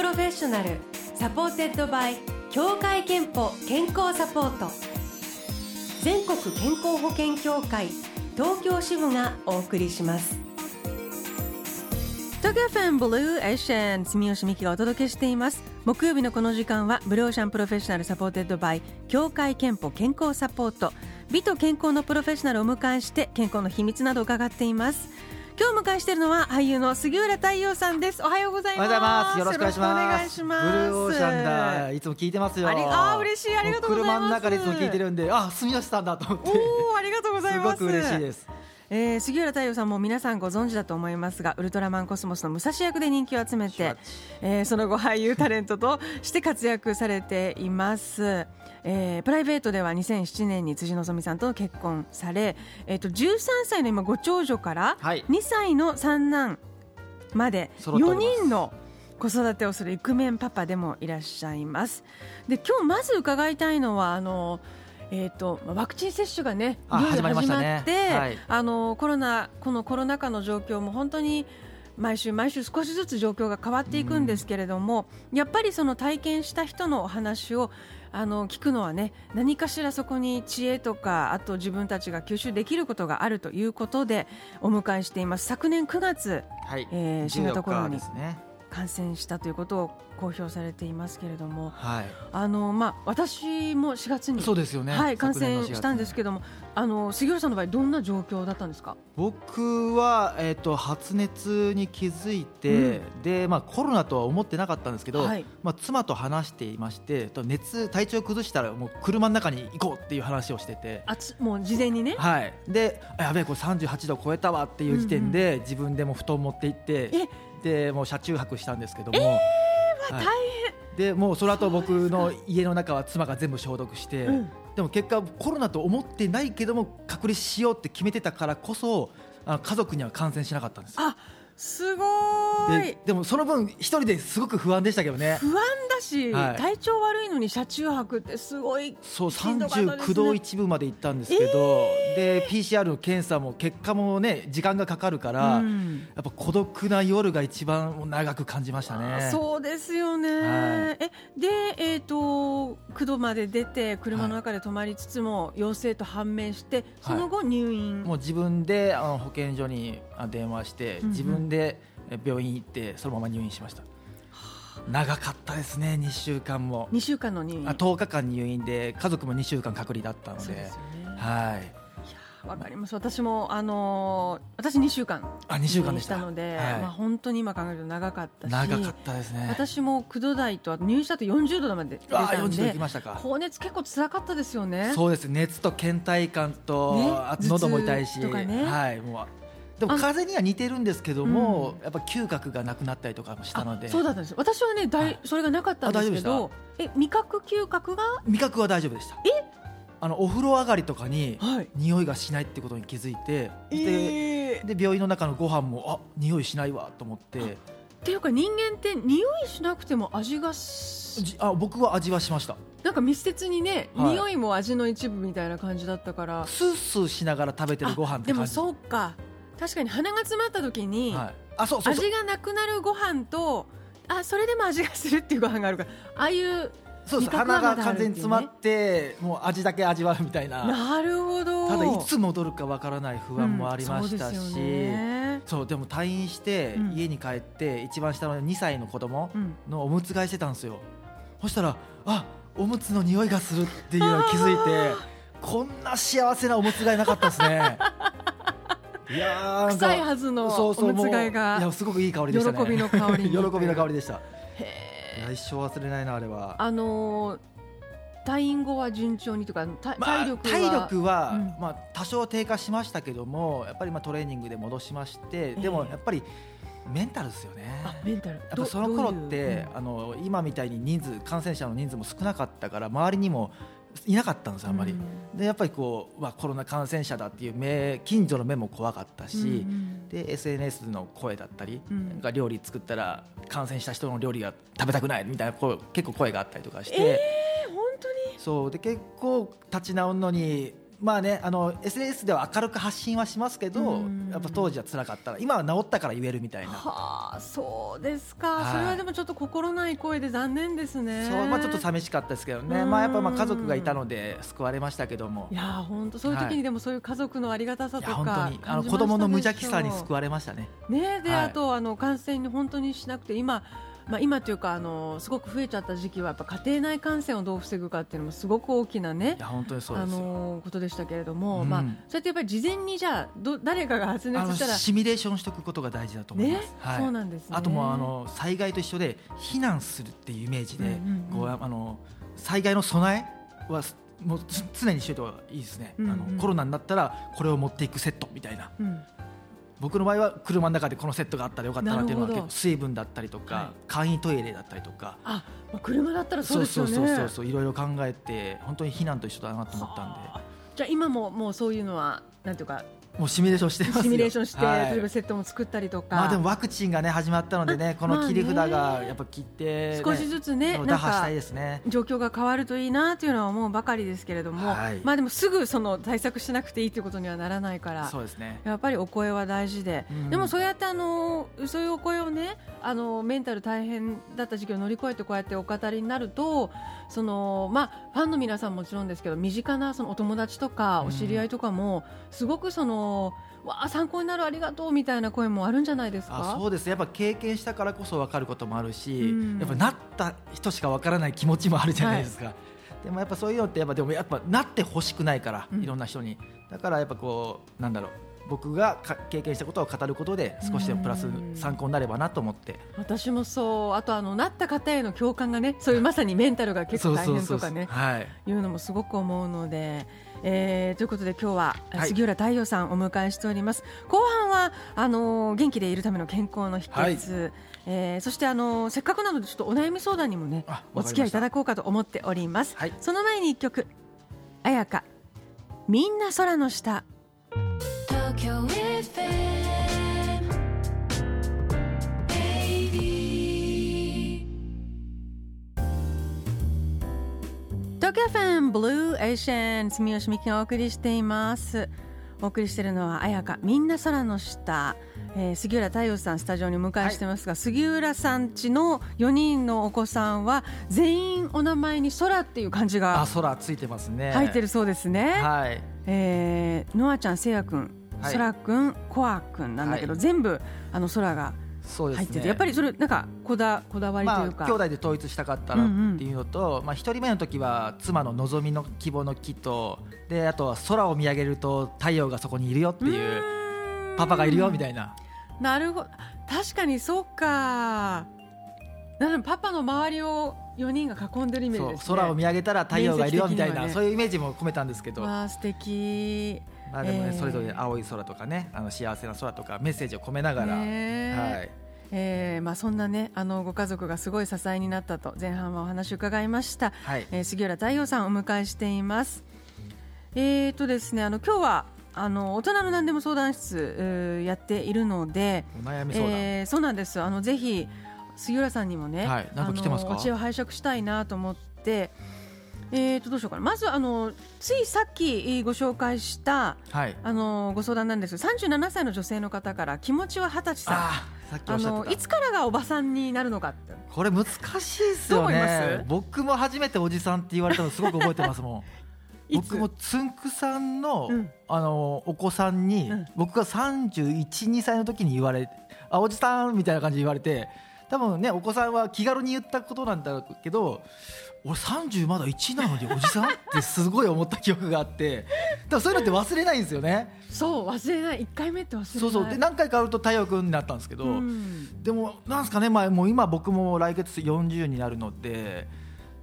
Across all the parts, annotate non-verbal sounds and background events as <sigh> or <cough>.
Professional supported by 協会けんぽ健康サポート。全国健康保険協会東京支部がお送りします。東京 FMブルーオーシャン住吉美紀がお届けしています。木曜日のこの時間はブルーオーシャン Professional supported by 協会けんぽ健康サポート。美と健康のプロフェッショナルをお迎えして健康の秘密などを伺っています。今日お迎えしているのは俳優の杉浦太陽さんです。おはようございます。ようございます。よろしくお願いします。ブルーオーシャンだ。いつも聞いてますよ。ありあー嬉しい。ありがとうございます。車の中でいつも聞いてるんであ住吉さんだと思って。おおありがとうございます。すごく嬉しいですえー、杉浦太陽さんも皆さんご存知だと思いますがウルトラマンコスモスの武蔵役で人気を集めて、えー、その後俳優タレントとして活躍されています。えー、プライベートでは2007年に辻希美さんと結婚され、えー、と13歳の今ご長女からはい2歳の三男まで4揃っております人の子育てをするイクメンパパでもいらっしゃいます。で今日まず伺いたいのはあのえー、とワクチン接種がねあいよいよ始まって、はい。あのコロナこのコロナ禍の状況も本当に毎週毎週少しずつ状況が変わっていくんですけれども、やっぱりその体験した人のお話をあの聞くのはね何かしらそこに知恵とかあと自分たちが吸収できることがあるということでお迎えしています。昨年9月はい、えー新型コロナに14日ですね感染したということを公表されていますけれどもはい。あの、まあ、私も4月にそうですよね。はい、感昨年の4月染したんですけどもあの杉浦さんの場合どんな状況だったんですか？僕は、えー、と発熱に気づいて、でまあ、コロナとは思ってなかったんですけど、はい。まあ、妻と話していましてと熱体調崩したらもう車の中に行こうっていう話をしてて。あつもう事前にね。はい、であやべえこれ38度超えたわっていう時点で、自分でも布団持って行ってでもう車中泊したんですけども、はい。大でもうその後僕の家の中は妻が全部消毒して、うん。でも結果コロナと思ってないけども隔離しようって決めてたからこそあの家族には感染しなかったんですあすごーい。ででもその分一人ですごく不安でしたけどね。不安だし、はい。体調悪いのに車中泊ってすごいそうしんどかったですね。39度1分まで行ったんですけど、で PCR の検査も結果もね時間がかかるから、うん。やっぱ孤独な夜が一番長く感じましたね。そうですよね、はい。えで、えー、と9度まで出て車の中で泊まりつつも陽性と判明してその後入院、もう自分であの保健所にあ電話して、自分でえ病院行ってそのまま入院しました長かったですね2週間も。2週間の入院。あ10日間入院で家族も2週間隔離だったので。ね。はい。わかります。私も、あのー私2週間あ2週間でした。たので、はい。まあ、本当に今考えると長かったし長かったですね。私も9度台と入院したと40度まで出あたん40度行で高熱結構辛かったですよね。そうです。熱と倦怠感と、ね喉も痛いし、ね。はい。もうでもあ風邪には似てるんですけども、やっぱ嗅覚がなくなったりとかもしたので。あそうだったんです。私はねだい、はい。それがなかったんですけどえ味覚嗅覚が？味覚は大丈夫でした。あのお風呂上がりとかにはい。匂いがしないってことに気づいて、えでで病院の中のご飯もあ匂いしないわと思って。っていうか人間って匂いしなくても味があ僕は味はしました。なんか密接にね、はい。匂いも味の一部みたいな感じだったから。スースーしながら食べてるご飯っあでもて感じそうか確かに鼻が詰まった時に、はい、あそうそう味がなくなるご飯とあそれでも味がするっていうご飯があるからああいうそうです鼻が完全に詰まってもう味だけ味わうみたいな。なるほど。ただいつ戻るかわからない不安もありましたし、うんそうでね。も退院してうん。家に帰って一番下の2歳の子供うんのおむつ替えしてたんですよ。そしたらあおむつの匂いがするっていうのに気づいて <laughs> こんな幸せなおむつ替えなかったですねいや臭いはずのおむつ替えもういがやすごくいい香りでしたね。喜びの香りに <laughs> 喜びの香りでした。へいや一生忘れないなあれは。あのー退院後は順調にとか体まあ体力は、体力は、うん。まあ、多少低下しましたけどもやっぱりまあトレーニングで戻しまして、でもやっぱりメンタルですよね。あメンタル。やっぱその頃ってういう？あの今みたいに人数感染者の人数も少なかったから周りにもいなかったんですあんまり、うん。でやっぱりこう、まあ、コロナ感染者だっていう目近所の目も怖かったし、うんうん。で SNS の声だったり、うん。なんか料理作ったら感染した人の料理が食べたくないみたいな声結構声があったりとかして、えー、本当に？そう。で結構立ち直るのにまあねあの SNS では明るく発信はしますけど、うん。やっぱ当時は辛かったら今は治ったから言えるみたいな、はあそうですか、はい。それはでもちょっと心ない声で残念ですね。そうまあちょっと寂しかったですけどね、うん。まあやっぱまあ家族がいたので救われましたけども。い。やー本当そういう時にでもそういう家族のありがたさとか当にあの子供の無邪気さに救われましたね。ねで、はい。あとあの感染に本当にしなくて今まあ今というかあのすごく増えちゃった時期はやっぱ家庭内感染をどう防ぐかっていうのもすごく大きなねいや本当にそうあですよ。のことでしたけれども、うん。まあそうやってやっぱり事前にじゃあど誰かが発熱したらシミュレーションしておくことが大事だと思いまね？す。、はい。そうなんですね。あともうあの災害と一緒で避難するっていうイメージで、こうあの災害の備えはもうつ常にしておいた方がいいですね、うんうん。あのコロナになったらこれを持っていくセットみたいな。うん僕の場合は車の中でこのセットがあったらよかったなっていうのは結構水分だったりとか、はい。簡易トイレだったりとか。あ、まあ、車だったらそうですよね。そうそうそうそういろいろ考えて本当に避難と一緒だなと思ったんで。はあ。じゃあ今ももうそういうのはなんていうかもうシミュレーションしてますよ。シミュレーションして、はい。例えばセットも作ったりとか。まあでもワクチンがね始まったのでねこの切り札まあがねやっぱ切って、ね、少しずつね打なんか破したいですね。状況が変わるといいなというのは思うばかりですけれども、はい。まあでもすぐその対策しなくていいということにはならないからそうですね。やっぱりお声は大事で、うん。でもそうやってあのそういうお声をねあのメンタル大変だった時期を乗り越えてこうやってお語りになるとその、まあ、ファンの皆さんもちろんですけど身近なそのお友達とかうん。お知り合いとかもすごくその、わあ参考になるありがとうみたいな声もあるんじゃないですあかそうです。ねやっぱ経験したからこそ分かることもあるし、うん。やっぱなった人しか分からない気持ちもあるじゃないですか、でもやっぱそういうのってやっぱでもやっぱなってほしくないから、うん。いろんな人に。だからやっぱこうなんだろう僕がか経験したことを語ることで少しでもプラスうん参考になればなと思って、私もそう。あとあのなった方への共感がねそういうまさにメンタルが結構大変とかね <laughs> はい。いうのもすごく思うので、えーということで今日ははい。杉浦太陽さんお迎えしております、後半はあのー元気でいるための健康の秘訣、えーそしてあのーせっかくなのでちょっとお悩み相談にもねあお付き合いいただだこうかと思っております、はい。その前に一曲。彩香みんな空の下東京 FM 80東京フェンブルーエーシャン住吉美希がお送りしています。お送りしているのは彩香みんな空の下、えー杉浦太陽さんスタジオにお迎えしてますが、杉浦さんちの4人のお子さんは全員お名前に空っていう漢字あが空ついてますね。入ってるそうですね、はい。えー、ノアちゃんせいやくんはい。空くんコアくんなんだけど、はい。全部あの空がそうですね。入ってて、やっぱりそれなんかこだこだわりとまあいうか、兄弟で統一したかったなっていうのと、まあ一人目の時は妻の望みの希望の木とであとは空を見上げると太陽がそこにいるよっていうパパがいるよみたいな。なるほど。確かにそうか。なのでパパの周りを4人が囲んでるイメージね。空を見上げたら太陽がいるよみたいな、ね。そういうイメージも込めたんですけど、わあ素敵まあでもね、えー。それぞれ青い空とかねあの幸せな空とかメッセージを込めながら、ねえはい、えーまあ、そんなねあのご家族がすごい支えになったと前半はお話伺いました、はい。えー杉浦太陽さんをお迎えしています。えーとですねあの今日はあの大人の何でも相談室、えーやっているのでお悩み相談、えーそうなんです。あのぜひ杉浦さんにもね、はい。なんか来てますか？お知恵を拝借したいなと思ってえーとどうしようかな。まずあのついさっきえーご紹介したはい。あのご相談なんです。が37歳の女性の方から気持ちは二十歳さん。あーさっきおあっしゃってた。のいつからがおばさんになるのかって。これ難しいですよどう思いまねす？僕も初めておじさんって言われたのすごく覚えてますもん。<laughs> いつ？僕もつんくさんの,、うん。あのお子さんに、うん。僕が312歳の時に言われあおじさんみたいな感じで言われて多分ねお子さんは気軽に言ったことなんだけど俺30まだ1なのにおじさんってすごい思った記憶があってだからそういうのって忘れないんですよね。そう忘れない。1回目って忘れない。そうそう。で何回か会うと太陽君になったんですけど、うん。でもなんですかね、まあ、もう今僕も来月40になるので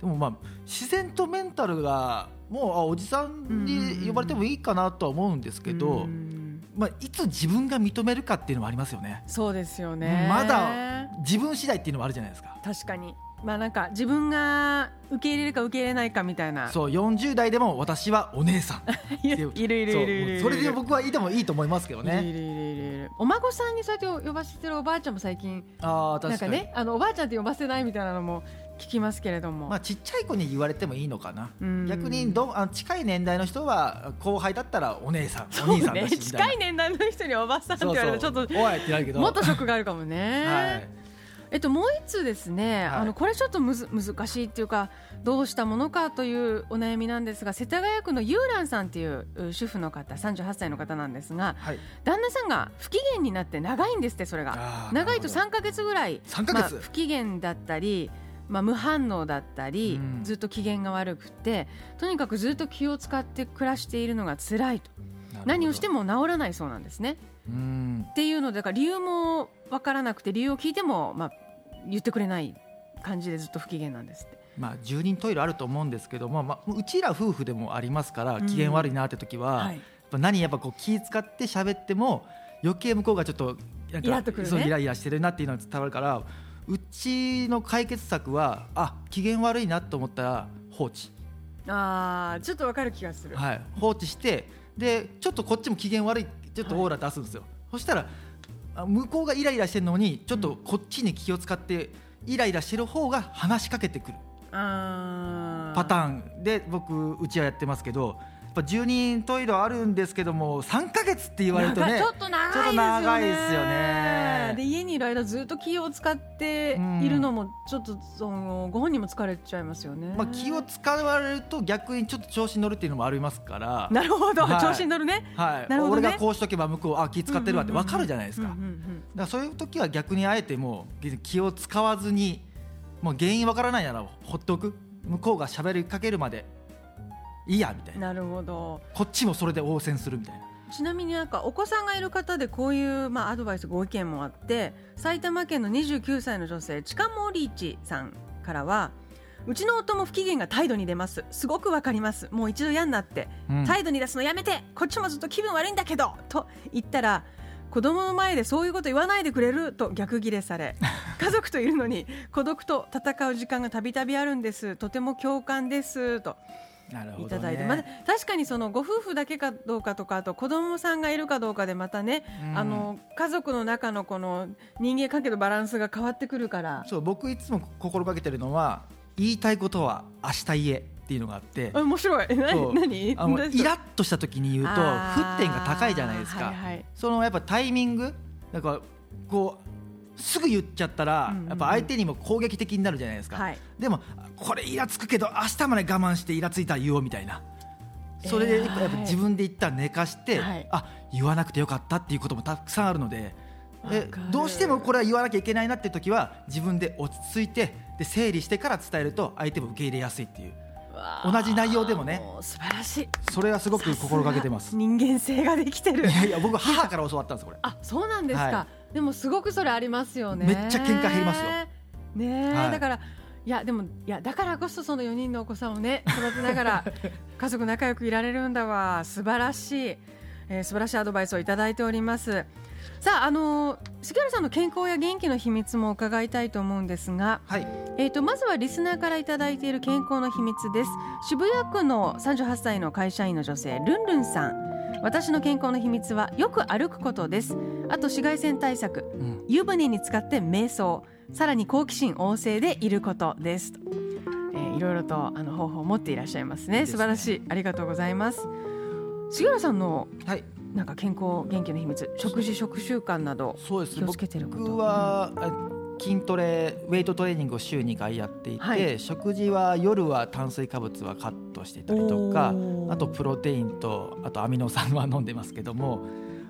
でもまあ自然とメンタルがもうあおじさんに呼ばれてもいいかなとは思うんですけど、うんまあ、いつ自分が認めるかっていうのもありますよね。そうですよね。まだ自分次第っていうのもあるじゃないですか。確かに。まあなんか自分が受け入れるか受け入れないかみたいな。そう40代でも私はお姉さん。<laughs> いるいるいるいるそれで僕はいてもいいと思いますけどね。いるいるいるいる。お孫さんにそうやって呼ばせてるおばあちゃんも最近ああ確かに。なんかねあのおばあちゃんって呼ばせないみたいなのも聞聞きますけれども、まあ、ちっちゃい子に言われてもいいのかな。うん。逆にどあの近い年代の人は後輩だったらお姉さんお兄さんねだしみたいな。近い年代の人におばさんって言われるとちょっとおいってなるけど。もっとショックがあるかもね。はい。えっと、もう一通ですね、はい。あのこれちょっとむず難しいっていうかどうしたものかというお悩みなんですが世田谷区のユーランさんっていうう主婦の方38歳の方なんですがはい。旦那さんが不機嫌になって長いんですってそれが。長いとなる3か月ぐらい3ヶ月？まあ不機嫌だったり、まあ、無反応だったり、うん。ずっと機嫌が悪くてとにかくずっと気を使って暮らしているのが辛いと。何をしてもも治らないそうなんですね。うん。っていうのでだから理由も分からなくて理由を聞いても、まあ、言ってくれない感じでずっと不機嫌なんですって。まあ住人トイレあると思うんですけども、まあ、うちら夫婦でもありますから機嫌悪いなって時は、はい。やっぱ何やっぱこう気使って喋っても余計向こうがちょっとなんイラっとくるね。そうイライラしてるなっていうのが伝わるからうちの解決策はあ機嫌悪いなと思ったら放置、あーちょっと分かる気がする。はい、放置してでちょっとこっちも機嫌悪いちょっとオーラ出すんですよ、そしたらあ向こうがイライラしてるのにちょっとこっちに気を使ってイライラしてる方が話しかけてくる。あパターーンで僕うちはやってますけどぱ住人トイレあるんですけども3ヶ月って言われるとねちょっと長いですよね。で家にいる間ずっと気を使っているのもちょっとそのご本人も疲れちゃいますよね。まあ、気を使われると逆にちょっと調子に乗るっていうのもありますから、なるほど、はい。調子に乗るね。はい。なるほどね。俺がこうしとけば向こうあ気使ってるわって分かるじゃないですか,、だからそういう時は逆にあえてもう気を使わずにもう原因分からないならほっとく。向こうが喋りかけるまでいいやみたいな。なるほど。こっちもそれで応戦するみたいな。ちなみになんかお子さんがいる方でこういうまあアドバイスご意見もあって埼玉県の29歳の女性近森市さんからはうちの夫も不機嫌が態度に出ます。すごくわかります。もう一度嫌になって、うん。態度に出すのやめてこっちもずっと気分悪いんだけどと言ったら子供の前でそういうこと言わないでくれると逆ギレされ <laughs> 家族といるのに孤独と戦う時間がたびたびあるんです。とても共感です。といただいて、まあ、確かにそのご夫婦だけかどうかとかあと子供さんがいるかどうかでまたね、うん。あの家族の中のこの人間関係のバランスが変わってくるから。そう僕いつも心がけてるのは言いたいことは明日言えっていうのがあって。あ面白い。何？何？あの何イラッとした時に言うと沸点が高いじゃないですか、はいはい。そのやっぱタイミング？なんかこうすぐ言っちゃったら、やっぱ相手にも攻撃的になるじゃないですか、はい。でもこれイラつくけど明日まで我慢してイラついたら言おうみたいなそれでやっぱ自分で一旦寝かして、はいあ言わなくてよかったっていうこともたくさんあるのでどうしてもこれは言わなきゃいけないなっていう時は自分で落ち着いてで整理してから伝えると相手も受け入れやすいっていう同じ内容でもね。素晴らしい。それはすごく心がけてます。人間性ができてる。いやいや僕母から教わったんですこれ。あそうなんですか、はでもすごくそれありますよね。めっちゃ喧嘩減りますよ。ねえ、はい。だからいやでもいやだからこそその4人のお子さんをね育てながら <laughs> 家族仲良くいられるんだわ。素晴らしい、えー素晴らしいアドバイスをいただいておりますさああのー杉原さんの健康や元気の秘密も伺いたいと思うんですがはい。えー、とまずはリスナーからいただいている健康の秘密です。渋谷区の38歳の会社員の女性ルンルンさん。私の健康の秘密はよく歩くことです。あと紫外線対策。うん。湯船に使って瞑想。さらに好奇心旺盛でいることです。と、えーいろいろとあの方法を持っていらっしゃいますね。ね。素晴らしい。ありがとうございます。杉浦さんのはいなんか健康元気の秘密食事食習慣などそうです気をつけてること。僕はあ筋トレウェイトトレーニングを週2回やっていて、はい。食事は夜は炭水化物はカットしてたりとかあとプロテインとあとアミノ酸は飲んでますけども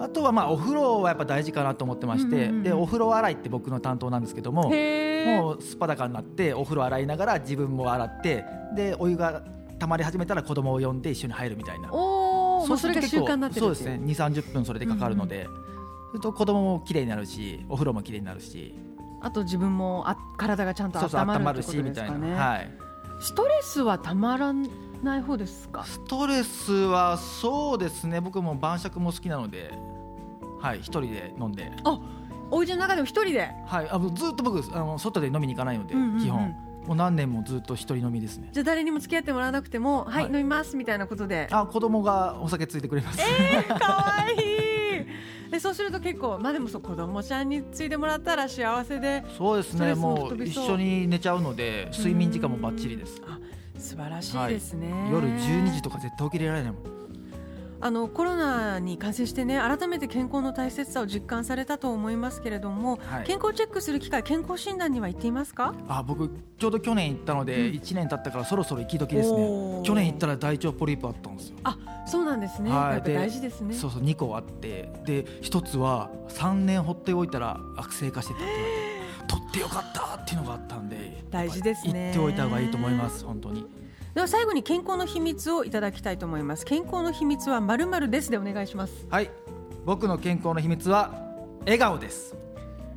あとはまあお風呂はやっぱ大事かなと思ってまして、でお風呂洗いって僕の担当なんですけどももうすっぱだかになってお風呂洗いながら自分も洗ってでお湯が溜まり始めたら子供を呼んで一緒に入るみたいなもうそれが習慣になってるそうですね。2 3 0分それでかかるので、それと子供も綺麗になるしお風呂も綺麗になるし。あと自分もあ体がちゃんと温まるしみたいな。はい、ストレスはたまらない方ですか？ストレスはそうですね。僕も晩酌も好きなので。はい一人で飲んで。あ、お家の中でも一人で？はいあのずっと僕あの外で飲みに行かないので、うんうんうん。基本もう何年もずっと一人飲みですね。じゃあ誰にも付き合ってもらわなくても、はい、はい飲みますみたいなことで。あ子供がお酒ついてくれます、可愛いい。<laughs> でそうすると結構まあでもそう子供ちゃんについてもらったら幸せでそうですね。もう。一緒に寝ちゃうので睡眠時間もバッチリです。あ素晴らしいですね、夜12時とか絶対起きれられないもんあのコロナに感染してね改めて健康の大切さを実感されたと思いますけれども、はい。健康チェックする機会健康診断には行っていますか？あ僕ちょうど去年行ったので1年経ったからそろそろ行き時ですね。去年行ったら大腸ポリープあったんですよ。あそうなんですね、はい。やっぱ大事ですね。そうそう2個あって。で一つは3年放っておいたら悪性化してたって言われて取ってよかったっていうのがあったんで大事ですね。行っておいた方がいいと思います本当にでは最後に健康の秘密をいただきたいと思います。健康の秘密はまるまるですでお願いします。はい。僕の健康の秘密は笑顔です。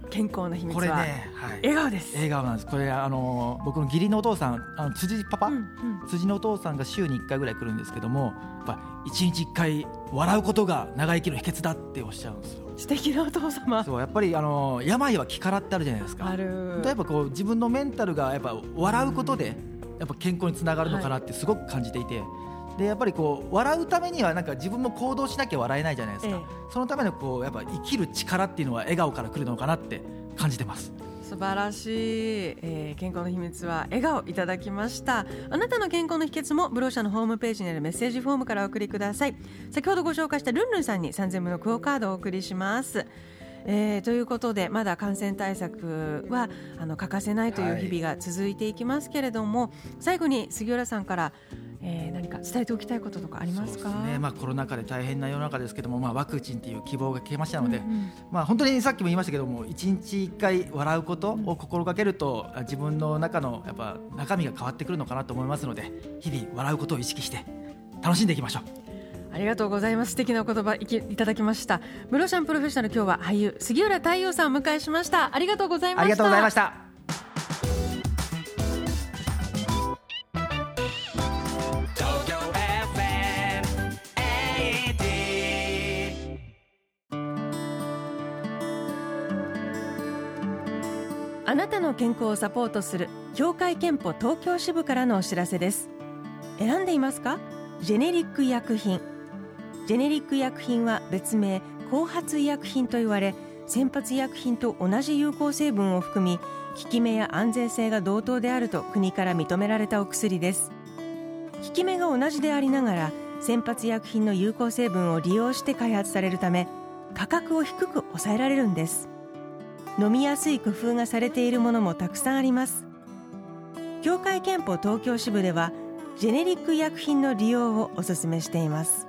健康の秘密こね、はい、笑顔です。笑顔なんです。これあの僕の義理のお父さんあの辻パパ、うんうん。辻のお父さんが週に1回ぐらい来るんですけどもやっぱ1日1回笑うことが長生きの秘訣だっておっしゃるんですよ。素敵なお父様。そうやっぱりあの病は気からってあるじゃないですか。ある。やっぱこう自分のメンタルがやっぱ笑うことでやっぱ健康につながるのかなってすごく感じていて、でやっぱりこう笑うためにはなんか自分も行動しなきゃ笑えないじゃないですか、えそのためのこうやっぱ生きる力っていうのは笑顔から来るのかなって感じてます。素晴らしい、えー健康の秘密は笑顔いただきました。あなたの健康の秘訣もブロー社のホームページにあるメッセージフォームからお送りください。先ほどご紹介したルンルンさんに3000分のクオカードをお送りしますえーということでまだ感染対策はあの欠かせないという日々が続いていきますけれども、最後に杉浦さんから、えー何か伝えておきたいこととかありますか？ね、まあ、コロナ禍で大変な世の中ですけども、まあ、ワクチンっていう希望が消えましたので、うんうん。まあ、本当にさっきも言いましたけども一日一回笑うことを心がけると自分の中のやっぱ中身が変わってくるのかなと思いますので日々笑うことを意識して楽しんでいきましょうありがとうございます。素敵なお言葉いきいただきました。ブロシャンプロフェッショナル今日は俳優杉浦太陽さんを迎えしましたありがとうございました。ありがとうございました。あなたの健康をサポートする協会憲法東京支部からのお知らせです。選んでいますか？ジェネリック医薬品。ジェネリック医薬品は別名後発医薬品と言われ先発医薬品と同じ有効成分を含み効き目や安全性が同等であると国から認められたお薬です。効き目が同じでありながら先発医薬品の有効成分を利用して開発されるため価格を低く抑えられるんです。飲みやすい工夫がされているものもたくさんあります。協会けんぽ東京支部ではジェネリック医薬品の利用をお勧めしています。